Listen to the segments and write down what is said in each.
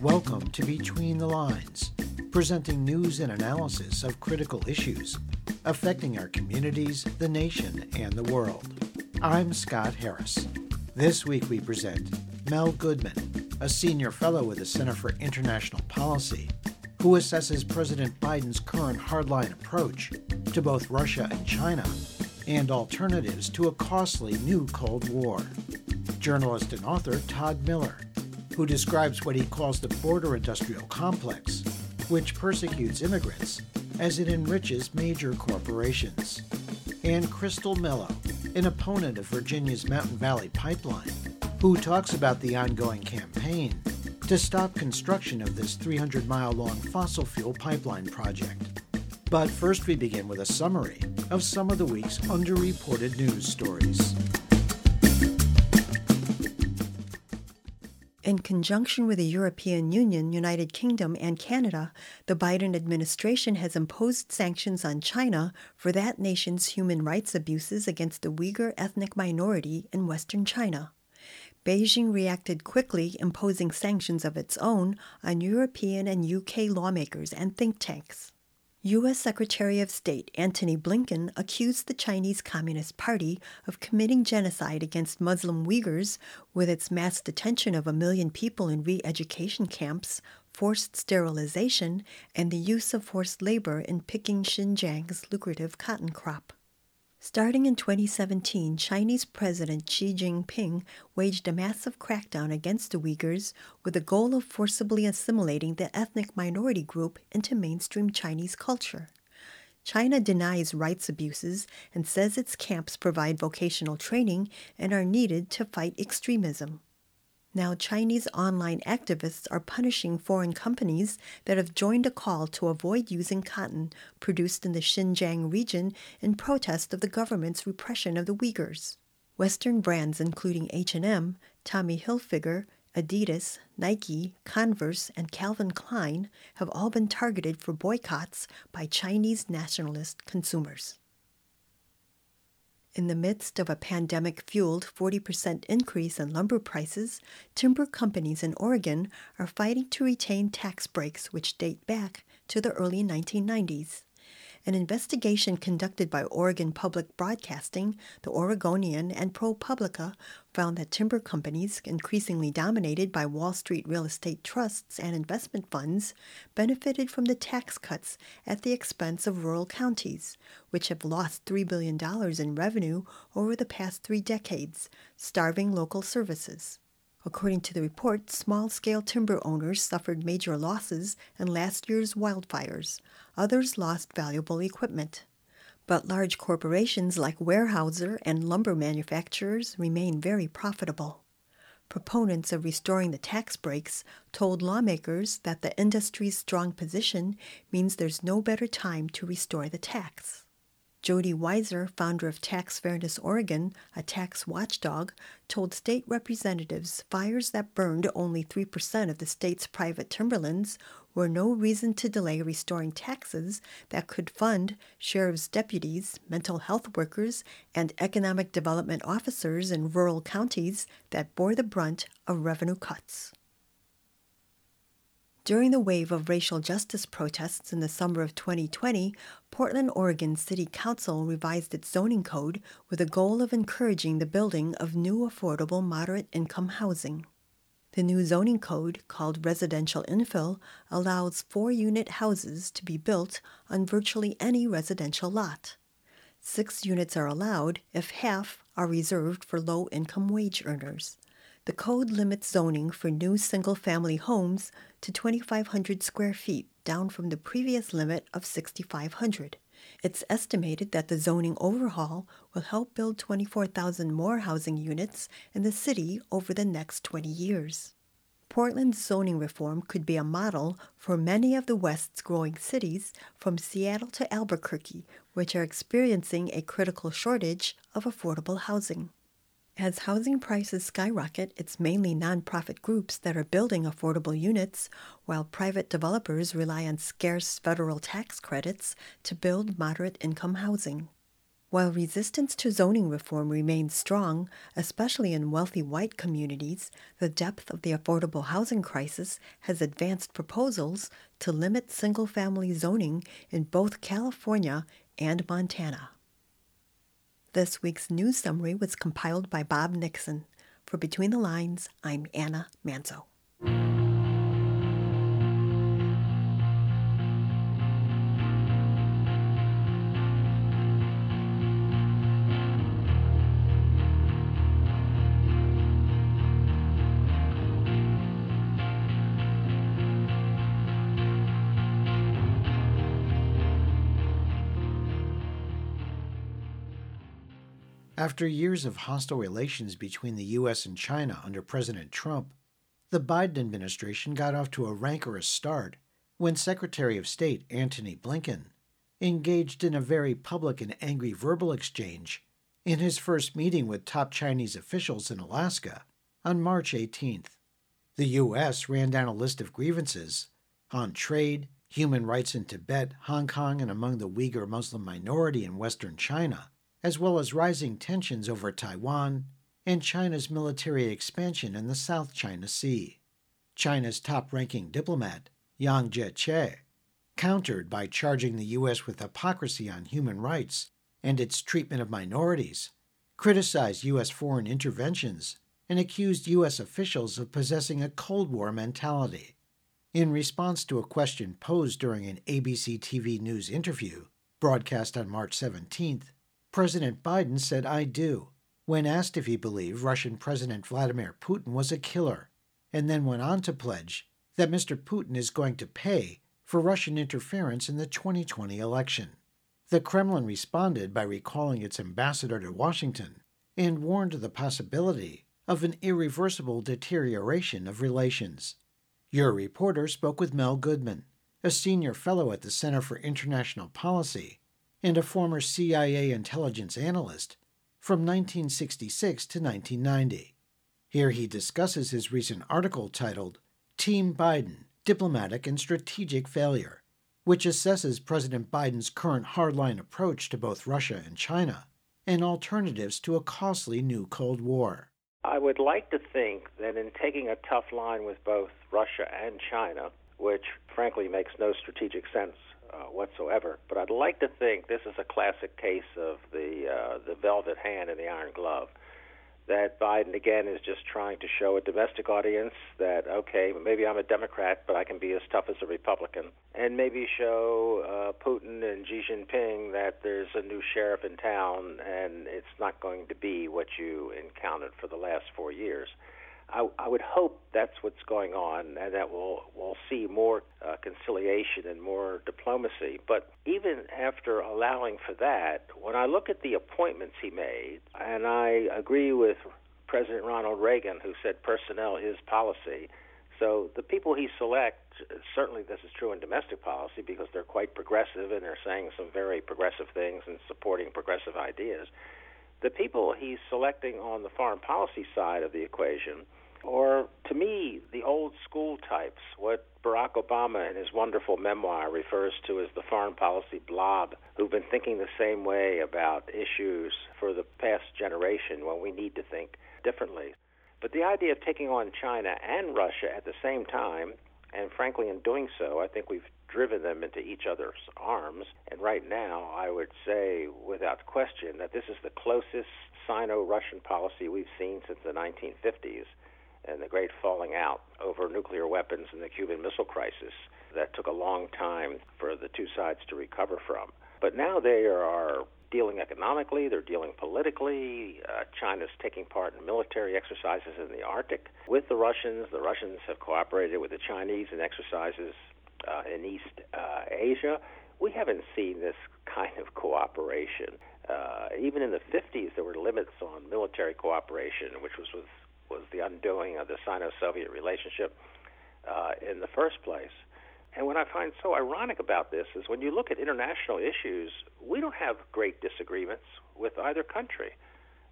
Welcome to Between the Lines, presenting news and analysis of critical issues affecting our communities, the nation, and the world. I'm Scott Harris. This week we present Mel Goodman, a senior fellow with the Center for International Policy, who assesses President Biden's current hardline approach to both Russia and China and alternatives to a costly new Cold War. Journalist and author Todd Miller, who describes what he calls the border industrial complex, which persecutes immigrants as it enriches major corporations. And Crystal Mello, an opponent of Virginia's Mountain Valley Pipeline, who talks about the ongoing campaign to stop construction of this 300 mile long fossil fuel pipeline project. But first, we begin with a summary of some of the week's underreported news stories. In conjunction with the European Union, United Kingdom, and Canada, the Biden administration has imposed sanctions on China for that nation's human rights abuses against the Uyghur ethnic minority in Western China. Beijing reacted quickly, imposing sanctions of its own on European and UK lawmakers and think tanks. U.S. Secretary of State Antony Blinken accused the Chinese Communist Party of committing genocide against Muslim Uyghurs with its mass detention of a million people in re education camps, forced sterilization, and the use of forced labor in picking Xinjiang's lucrative cotton crop. Starting in 2017, Chinese President Xi Jinping waged a massive crackdown against the Uyghurs with the goal of forcibly assimilating the ethnic minority group into mainstream Chinese culture. China denies rights abuses and says its camps provide vocational training and are needed to fight extremism. Now, Chinese online activists are punishing foreign companies that have joined a call to avoid using cotton produced in the Xinjiang region in protest of the government's repression of the Uyghurs. Western brands including H&M, Tommy Hilfiger, Adidas, Nike, Converse, and Calvin Klein have all been targeted for boycotts by Chinese nationalist consumers. In the midst of a pandemic fueled 40% increase in lumber prices, timber companies in Oregon are fighting to retain tax breaks which date back to the early 1990s. An investigation conducted by Oregon Public Broadcasting, the Oregonian, and ProPublica found that timber companies, increasingly dominated by Wall Street real estate trusts and investment funds, benefited from the tax cuts at the expense of rural counties, which have lost $3 billion in revenue over the past three decades, starving local services. According to the report, small scale timber owners suffered major losses in last year's wildfires. Others lost valuable equipment. But large corporations like Weyerhaeuser and lumber manufacturers remain very profitable. Proponents of restoring the tax breaks told lawmakers that the industry's strong position means there's no better time to restore the tax. Jody Weiser, founder of Tax Fairness Oregon, a tax watchdog, told state representatives fires that burned only 3% of the state's private timberlands were no reason to delay restoring taxes that could fund sheriff's deputies, mental health workers, and economic development officers in rural counties that bore the brunt of revenue cuts. During the wave of racial justice protests in the summer of 2020, Portland, Oregon City Council revised its zoning code with the goal of encouraging the building of new affordable moderate income housing. The new zoning code, called residential infill, allows four unit houses to be built on virtually any residential lot. Six units are allowed if half are reserved for low income wage earners. The code limits zoning for new single family homes to 2,500 square feet, down from the previous limit of 6,500. It's estimated that the zoning overhaul will help build 24,000 more housing units in the city over the next 20 years. Portland's zoning reform could be a model for many of the West's growing cities, from Seattle to Albuquerque, which are experiencing a critical shortage of affordable housing. As housing prices skyrocket, it's mainly nonprofit groups that are building affordable units, while private developers rely on scarce federal tax credits to build moderate income housing. While resistance to zoning reform remains strong, especially in wealthy white communities, the depth of the affordable housing crisis has advanced proposals to limit single family zoning in both California and Montana. This week's news summary was compiled by Bob Nixon. For Between the Lines, I'm Anna Manzo. After years of hostile relations between the U.S. and China under President Trump, the Biden administration got off to a rancorous start when Secretary of State Antony Blinken engaged in a very public and angry verbal exchange in his first meeting with top Chinese officials in Alaska on March 18th. The U.S. ran down a list of grievances on trade, human rights in Tibet, Hong Kong, and among the Uyghur Muslim minority in western China as well as rising tensions over Taiwan and China's military expansion in the South China Sea. China's top ranking diplomat, Yang Jiechi, countered by charging the U.S. with hypocrisy on human rights and its treatment of minorities, criticized U.S. foreign interventions, and accused U.S. officials of possessing a Cold War mentality. In response to a question posed during an ABC TV News interview broadcast on March 17th, President Biden said, I do, when asked if he believed Russian President Vladimir Putin was a killer, and then went on to pledge that Mr. Putin is going to pay for Russian interference in the 2020 election. The Kremlin responded by recalling its ambassador to Washington and warned of the possibility of an irreversible deterioration of relations. Your reporter spoke with Mel Goodman, a senior fellow at the Center for International Policy and a former CIA intelligence analyst from 1966 to 1990. Here he discusses his recent article titled Team Biden Diplomatic and Strategic Failure, which assesses President Biden's current hardline approach to both Russia and China and alternatives to a costly new Cold War. I would like to think that in taking a tough line with both Russia and China, which frankly makes no strategic sense uh, whatsoever. But I'd like to think this is a classic case of the uh, the velvet hand and the iron glove. That Biden again is just trying to show a domestic audience that okay, maybe I'm a Democrat, but I can be as tough as a Republican, and maybe show uh, Putin and Xi Jinping that there's a new sheriff in town, and it's not going to be what you encountered for the last four years. I, I would hope that's what's going on, and that we'll we'll see more uh, conciliation and more diplomacy. But even after allowing for that, when I look at the appointments he made, and I agree with President Ronald Reagan, who said personnel is policy. So the people he selects, certainly this is true in domestic policy because they're quite progressive and they're saying some very progressive things and supporting progressive ideas. The people he's selecting on the foreign policy side of the equation or to me, the old school types, what Barack Obama in his wonderful memoir refers to as the foreign policy blob, who've been thinking the same way about issues for the past generation when we need to think differently. But the idea of taking on China and Russia at the same time, and frankly, in doing so, I think we've driven them into each other's arms. And right now, I would say without question that this is the closest Sino Russian policy we've seen since the 1950s and the great falling out over nuclear weapons and the Cuban Missile Crisis that took a long time for the two sides to recover from. But now they are dealing economically, they're dealing politically. Uh, China's taking part in military exercises in the Arctic with the Russians. The Russians have cooperated with the Chinese in exercises uh, in East uh, Asia. We haven't seen this kind of cooperation. Uh, even in the 50s, there were limits on military cooperation, which was with was the undoing of the Sino-Soviet relationship uh, in the first place. And what I find so ironic about this is when you look at international issues, we don't have great disagreements with either country.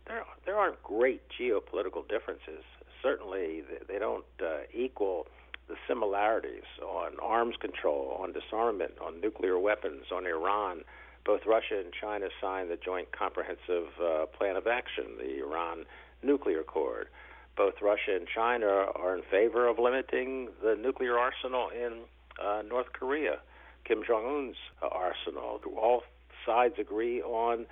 there there aren't great geopolitical differences. Certainly, they don't uh, equal the similarities on arms control, on disarmament, on nuclear weapons, on Iran. Both Russia and China signed the Joint Comprehensive uh, Plan of Action, the Iran Nuclear Accord. Both Russia and China are in favor of limiting the nuclear arsenal in uh, North Korea, Kim Jong Un's arsenal. All sides agree on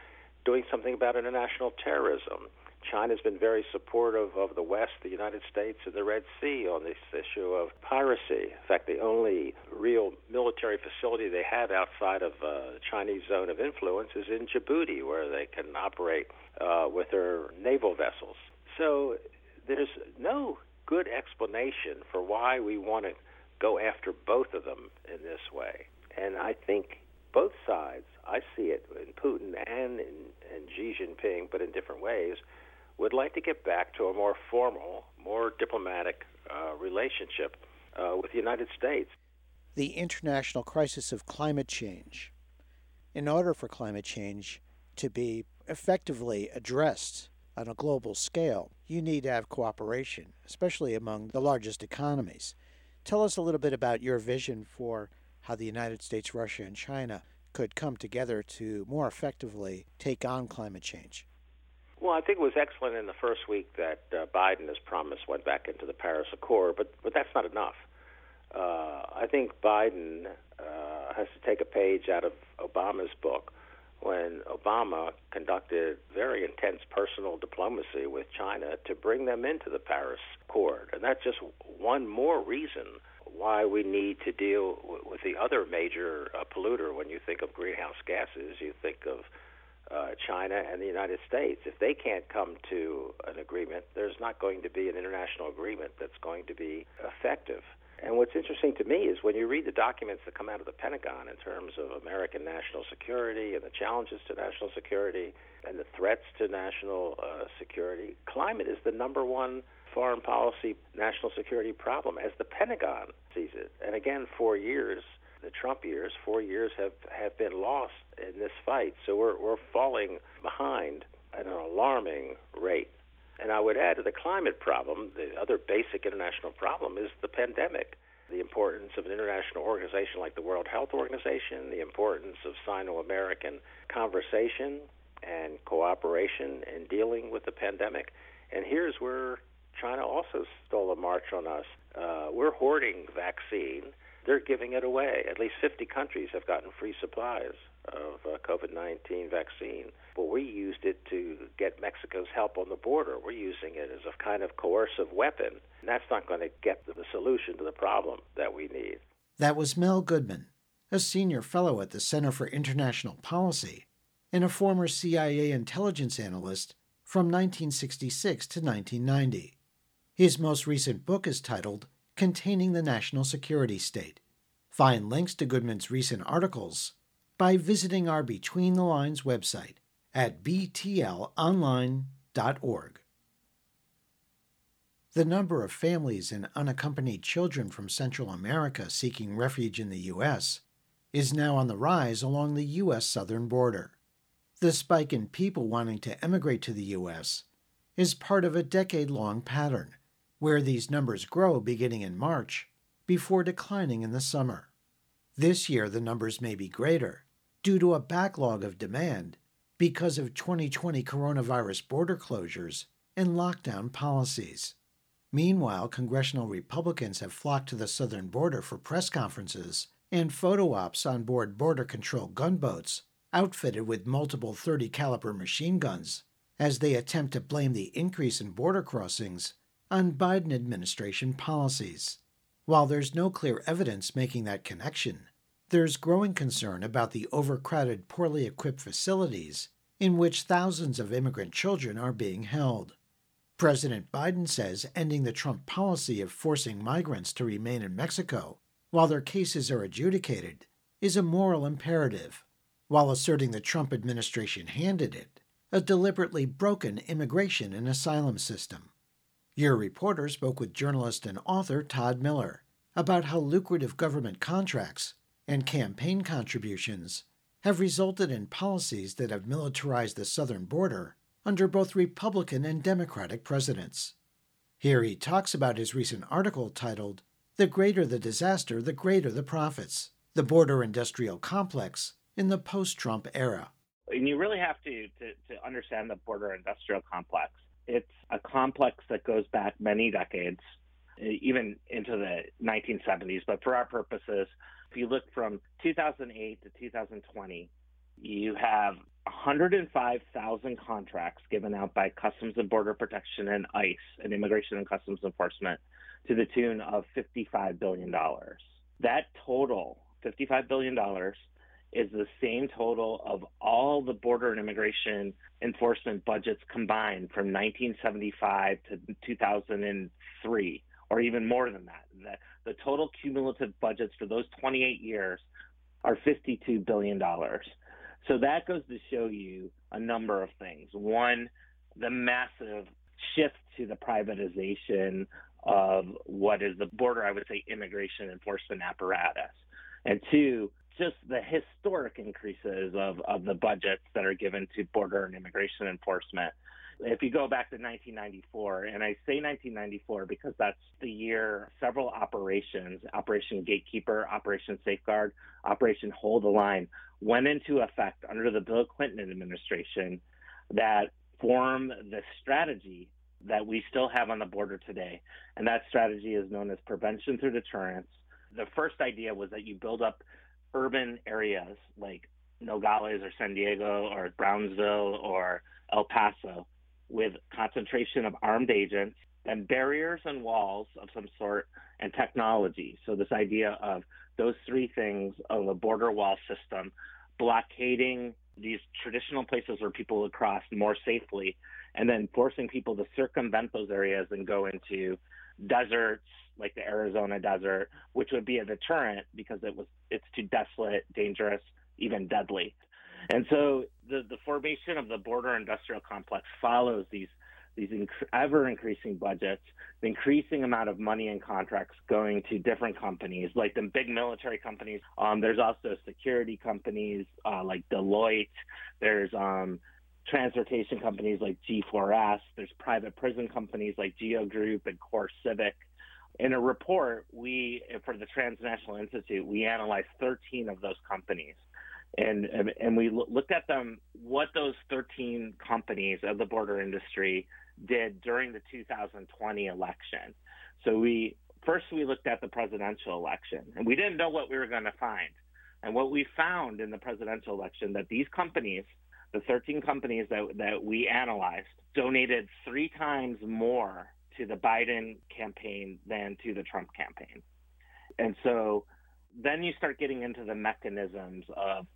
doing something about international terrorism. China's been very supportive of the West, the United States, and the Red Sea on this issue of piracy. In fact, the only real military facility they have outside of uh, Chinese zone of influence is in Djibouti, where they can operate uh, with their naval vessels. So there's no good explanation for why we want to go after both of them in this way. And I think both sides, I see it in Putin and in, in Xi Jinping, but in different ways, would like to get back to a more formal, more diplomatic uh, relationship uh, with the United States. The international crisis of climate change. In order for climate change to be effectively addressed on a global scale, you need to have cooperation, especially among the largest economies. Tell us a little bit about your vision for how the United States, Russia, and China could come together to more effectively take on climate change. Well, I think it was excellent in the first week that uh, Biden, as promised, went back into the Paris Accord, but but that's not enough. Uh, I think Biden uh, has to take a page out of Obama's book when Obama conducted very intense personal diplomacy with China to bring them into the Paris Accord. And that's just one more reason why we need to deal with the other major uh, polluter when you think of greenhouse gases. You think of uh, China and the United States. If they can't come to an agreement, there's not going to be an international agreement that's going to be effective. And what's interesting to me is when you read the documents that come out of the Pentagon in terms of American national security and the challenges to national security and the threats to national uh, security, climate is the number one foreign policy national security problem as the Pentagon sees it. And again, four years, the Trump years, four years have, have been lost in this fight. So we're, we're falling behind at an alarming rate. And I would add to the climate problem, the other basic international problem is the pandemic. The importance of an international organization like the World Health Organization, the importance of Sino American conversation and cooperation in dealing with the pandemic. And here's where China also stole a march on us. Uh, we're hoarding vaccine. They're giving it away. At least 50 countries have gotten free supplies of uh, COVID 19 vaccine. But we used it to get Mexico's help on the border. We're using it as a kind of coercive weapon. And that's not going to get the solution to the problem that we need. That was Mel Goodman, a senior fellow at the Center for International Policy and a former CIA intelligence analyst from 1966 to 1990. His most recent book is titled Containing the National Security State. Find links to Goodman's recent articles by visiting our Between the Lines website at btlonline.org. The number of families and unaccompanied children from Central America seeking refuge in the U.S. is now on the rise along the U.S. southern border. The spike in people wanting to emigrate to the U.S. is part of a decade long pattern where these numbers grow beginning in March before declining in the summer. This year, the numbers may be greater due to a backlog of demand because of 2020 coronavirus border closures and lockdown policies. Meanwhile, congressional Republicans have flocked to the southern border for press conferences and photo ops on board border control gunboats outfitted with multiple 30 caliber machine guns as they attempt to blame the increase in border crossings on Biden administration policies. While there's no clear evidence making that connection, there's growing concern about the overcrowded, poorly equipped facilities in which thousands of immigrant children are being held. President Biden says ending the Trump policy of forcing migrants to remain in Mexico while their cases are adjudicated is a moral imperative, while asserting the Trump administration handed it a deliberately broken immigration and asylum system. Your reporter spoke with journalist and author Todd Miller about how lucrative government contracts and campaign contributions have resulted in policies that have militarized the southern border under both Republican and Democratic presidents. Here he talks about his recent article titled, The Greater the Disaster, the Greater the Profits The Border Industrial Complex in the Post Trump Era. And you really have to, to, to understand the border industrial complex. It's a complex that goes back many decades, even into the 1970s. But for our purposes, you look from 2008 to 2020, you have 105,000 contracts given out by Customs and Border Protection and ICE and Immigration and Customs Enforcement to the tune of $55 billion. That total, $55 billion, is the same total of all the border and immigration enforcement budgets combined from 1975 to 2003, or even more than that. The, the total cumulative budgets for those 28 years are $52 billion. So that goes to show you a number of things. One, the massive shift to the privatization of what is the border, I would say, immigration enforcement apparatus. And two, just the historic increases of, of the budgets that are given to border and immigration enforcement. If you go back to 1994, and I say 1994 because that's the year several operations, Operation Gatekeeper, Operation Safeguard, Operation Hold the Line, went into effect under the Bill Clinton administration that form the strategy that we still have on the border today. And that strategy is known as prevention through deterrence. The first idea was that you build up urban areas like Nogales or San Diego or Brownsville or El Paso with concentration of armed agents and barriers and walls of some sort and technology. So this idea of those three things of a border wall system blockading these traditional places where people would cross more safely and then forcing people to circumvent those areas and go into deserts like the Arizona desert, which would be a deterrent because it was it's too desolate, dangerous, even deadly. And so the, the formation of the border industrial complex follows these these inc- ever increasing budgets, the increasing amount of money and contracts going to different companies, like the big military companies. Um, there's also security companies uh, like Deloitte. There's um, transportation companies like G4S. There's private prison companies like Geo Group and Core Civic. In a report, we for the Transnational Institute, we analyzed 13 of those companies and and we looked at them what those 13 companies of the border industry did during the 2020 election. So we first we looked at the presidential election, and we didn't know what we were going to find. And what we found in the presidential election that these companies, the 13 companies that that we analyzed, donated three times more to the Biden campaign than to the Trump campaign. And so then you start getting into the mechanisms of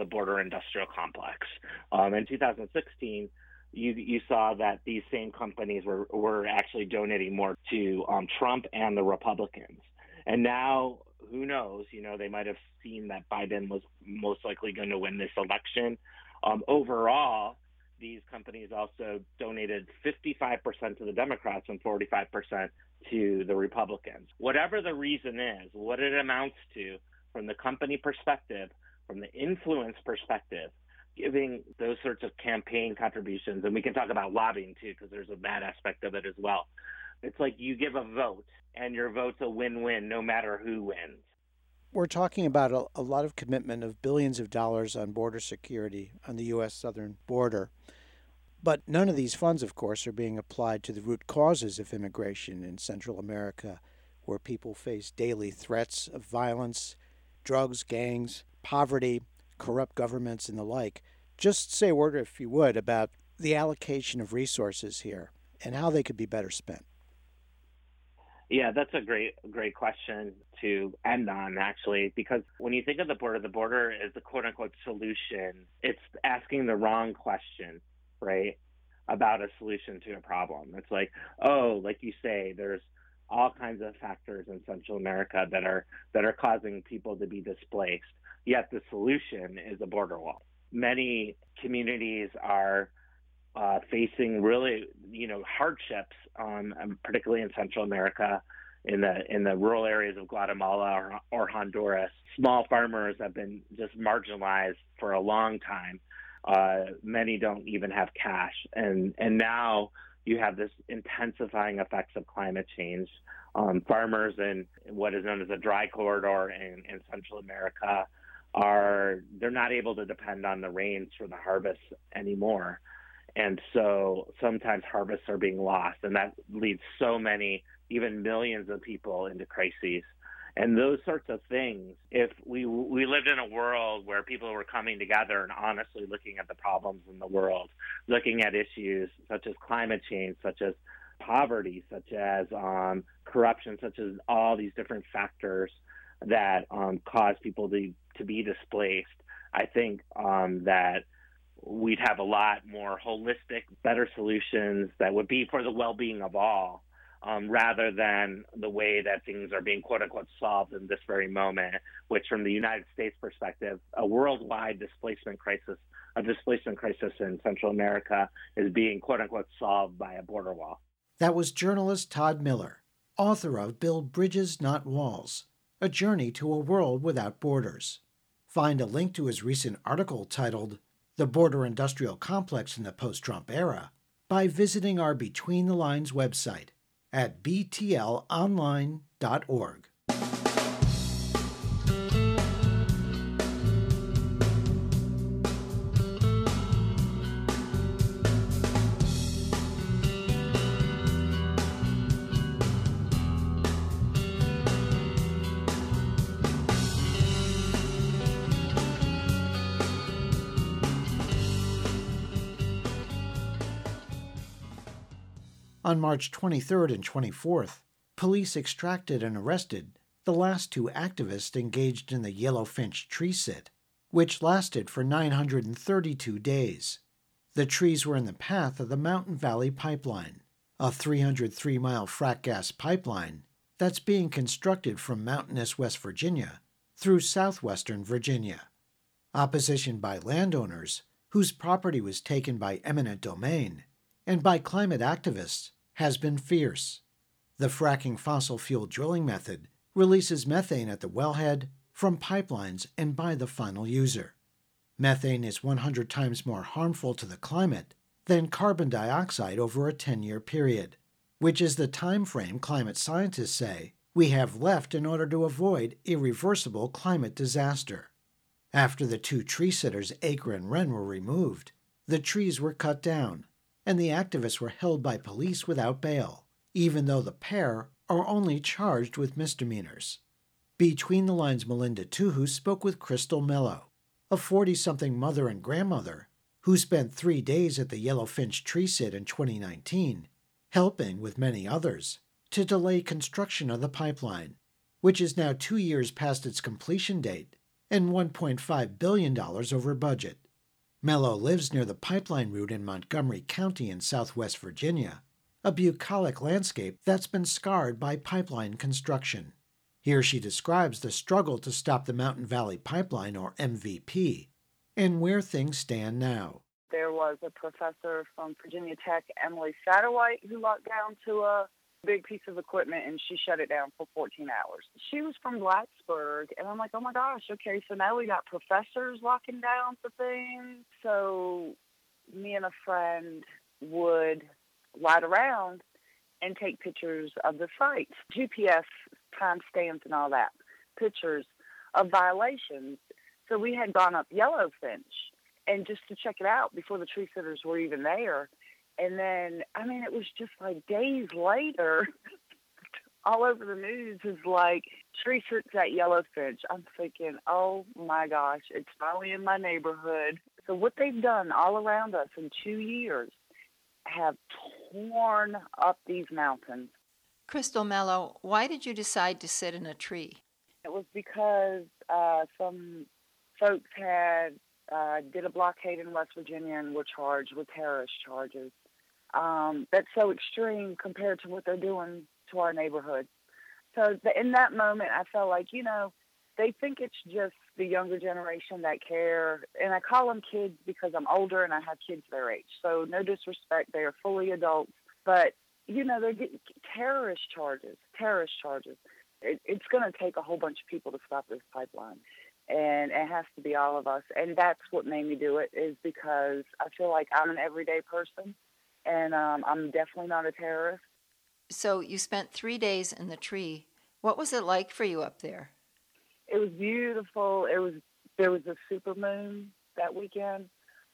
the border industrial complex. Um, in 2016, you you saw that these same companies were were actually donating more to um, Trump and the Republicans, and now who knows? You know, they might have seen that Biden was most likely going to win this election. Um, overall, these companies also donated 55% to the Democrats and 45% to the Republicans. Whatever the reason is, what it amounts to from the company perspective from the influence perspective, giving those sorts of campaign contributions, and we can talk about lobbying too, because there's a bad aspect of it as well. It's like you give a vote, and your vote's a win win no matter who wins. We're talking about a, a lot of commitment of billions of dollars on border security on the U.S. southern border. But none of these funds, of course, are being applied to the root causes of immigration in Central America, where people face daily threats of violence, drugs, gangs, poverty, corrupt governments, and the like. Just say a word, if you would, about the allocation of resources here and how they could be better spent. Yeah, that's a great, great question to end on, actually, because when you think of the border, the border is the quote unquote solution. It's asking the wrong question, right? About a solution to a problem. It's like, oh, like you say, there's all kinds of factors in Central America that are that are causing people to be displaced. Yet the solution is a border wall. Many communities are uh, facing really, you know, hardships, um, particularly in Central America, in the in the rural areas of Guatemala or, or Honduras. Small farmers have been just marginalized for a long time. Uh, many don't even have cash, and and now you have this intensifying effects of climate change. Um, farmers in what is known as a dry corridor in, in Central America are they're not able to depend on the rains for the harvest anymore. And so sometimes harvests are being lost, and that leads so many, even millions of people into crises. And those sorts of things, if we we lived in a world where people were coming together and honestly looking at the problems in the world, looking at issues such as climate change, such as poverty, such as um, corruption, such as all these different factors that um, cause people to to be displaced, I think um, that we'd have a lot more holistic, better solutions that would be for the well-being of all, um, rather than the way that things are being "quote unquote" solved in this very moment. Which, from the United States perspective, a worldwide displacement crisis, a displacement crisis in Central America, is being "quote unquote" solved by a border wall. That was journalist Todd Miller, author of "Build Bridges, Not Walls: A Journey to a World Without Borders." Find a link to his recent article titled The Border Industrial Complex in the Post Trump Era by visiting our Between the Lines website at btlonline.org. On March 23rd and 24th, police extracted and arrested the last two activists engaged in the yellowfinch tree sit, which lasted for 932 days. The trees were in the path of the Mountain Valley Pipeline, a 303 mile frack gas pipeline that's being constructed from mountainous West Virginia through southwestern Virginia. Opposition by landowners, whose property was taken by eminent domain, and by climate activists has been fierce. The fracking fossil fuel drilling method releases methane at the wellhead, from pipelines, and by the final user. Methane is 100 times more harmful to the climate than carbon dioxide over a 10 year period, which is the time frame climate scientists say we have left in order to avoid irreversible climate disaster. After the two tree sitters, Acre and Wren, were removed, the trees were cut down, and the activists were held by police without bail, even though the pair are only charged with misdemeanors. Between the Lines Melinda Tuhus spoke with Crystal Mello, a 40 something mother and grandmother who spent three days at the Yellowfinch tree sit in 2019, helping, with many others, to delay construction of the pipeline, which is now two years past its completion date and $1.5 billion over budget. Mello lives near the pipeline route in Montgomery County in southwest Virginia, a bucolic landscape that's been scarred by pipeline construction. Here she describes the struggle to stop the Mountain Valley Pipeline, or MVP, and where things stand now. There was a professor from Virginia Tech, Emily Satterwhite, who locked down to a big piece of equipment and she shut it down for 14 hours. She was from Blacksburg, and I'm like, oh my gosh, okay, so now we got professors locking down the thing. So me and a friend would ride around and take pictures of the sites, GPS timestamps and all that, pictures of violations. So we had gone up Yellowfinch and just to check it out before the tree sitters were even there and then, I mean, it was just like days later, all over the news is like tree sits at Yellowfinch. I'm thinking, oh my gosh, it's finally in my neighborhood. So what they've done all around us in two years have torn up these mountains. Crystal Mello, why did you decide to sit in a tree? It was because uh, some folks had uh, did a blockade in West Virginia and were charged with terrorist charges um, that's so extreme compared to what they're doing to our neighborhood. So the, in that moment, I felt like, you know, they think it's just the younger generation that care. And I call them kids because I'm older and I have kids their age. So no disrespect, they are fully adults. But, you know, they're getting terrorist charges, terrorist charges. It, it's going to take a whole bunch of people to stop this pipeline. and it has to be all of us. And that's what made me do it is because I feel like I'm an everyday person, and um, I'm definitely not a terrorist. So you spent three days in the tree. What was it like for you up there? It was beautiful. It was there was a super moon that weekend.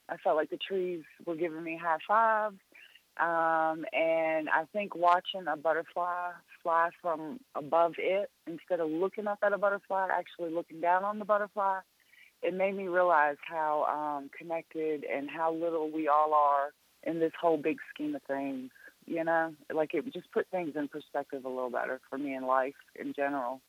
I felt like the trees were giving me high fives. Um, and I think watching a butterfly fly from above it instead of looking up at a butterfly, actually looking down on the butterfly, it made me realize how um, connected and how little we all are in this whole big scheme of things. You know, like it just put things in perspective a little better for me in life in general.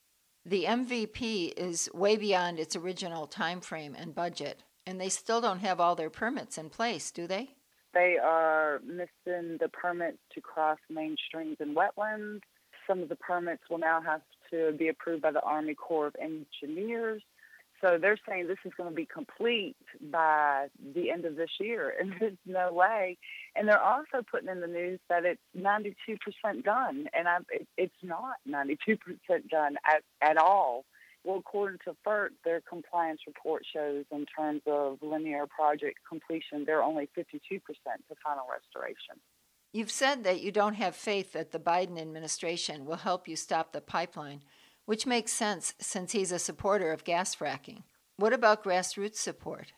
The MVP is way beyond its original time frame and budget, and they still don't have all their permits in place, do they? They are missing the permits to cross main streams and wetlands. Some of the permits will now have to be approved by the Army Corps of Engineers. So they're saying this is going to be complete by the end of this year, and there's no way. And they're also putting in the news that it's 92% done, and I, it, it's not 92% done at, at all. Well, according to FERC, their compliance report shows in terms of linear project completion, they're only 52% to final restoration. You've said that you don't have faith that the Biden administration will help you stop the pipeline, which makes sense since he's a supporter of gas fracking. What about grassroots support?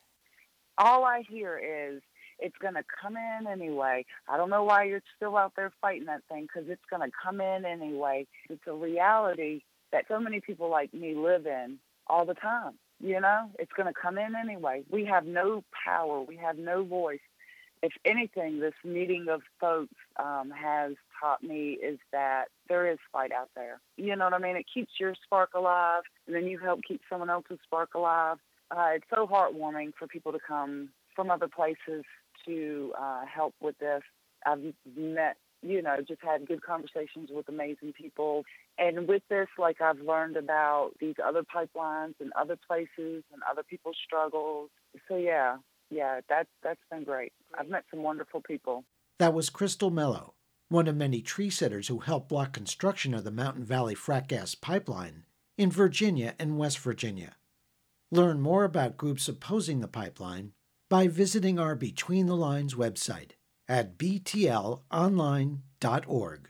All I hear is it's going to come in anyway. I don't know why you're still out there fighting that thing because it's going to come in anyway. It's a reality that so many people like me live in all the time. You know, it's going to come in anyway. We have no power. We have no voice. If anything, this meeting of folks um, has taught me is that there is fight out there. You know what I mean? It keeps your spark alive, and then you help keep someone else's spark alive. Uh, it's so heartwarming for people to come from other places to uh, help with this. I've met you know, just had good conversations with amazing people. And with this, like I've learned about these other pipelines and other places and other people's struggles. So yeah, yeah, that's that's been great. I've met some wonderful people. That was Crystal Mello, one of many tree sitters who helped block construction of the Mountain Valley frack gas pipeline in Virginia and West Virginia. Learn more about groups opposing the pipeline by visiting our Between the Lines website at btlonline.org.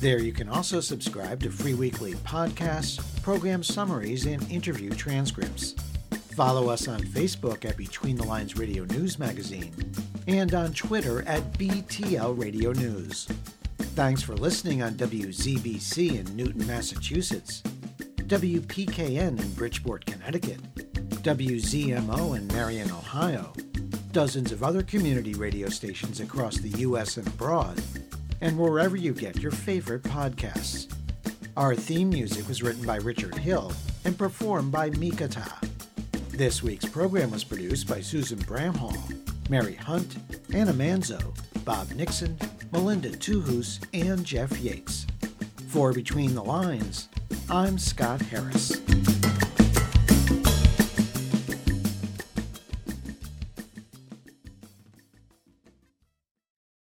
There you can also subscribe to free weekly podcasts, program summaries, and interview transcripts. Follow us on Facebook at Between the Lines Radio News Magazine and on Twitter at BTL Radio News. Thanks for listening on WZBC in Newton, Massachusetts, WPKN in Bridgeport, Connecticut, WZMO in Marion, Ohio, dozens of other community radio stations across the U.S. and abroad, and wherever you get your favorite podcasts. Our theme music was written by Richard Hill and performed by Mikata. This week's program was produced by Susan Bramhall, Mary Hunt, Anna Manzo, Bob Nixon, Melinda Tuhus, and Jeff Yates. For Between the Lines, I'm Scott Harris.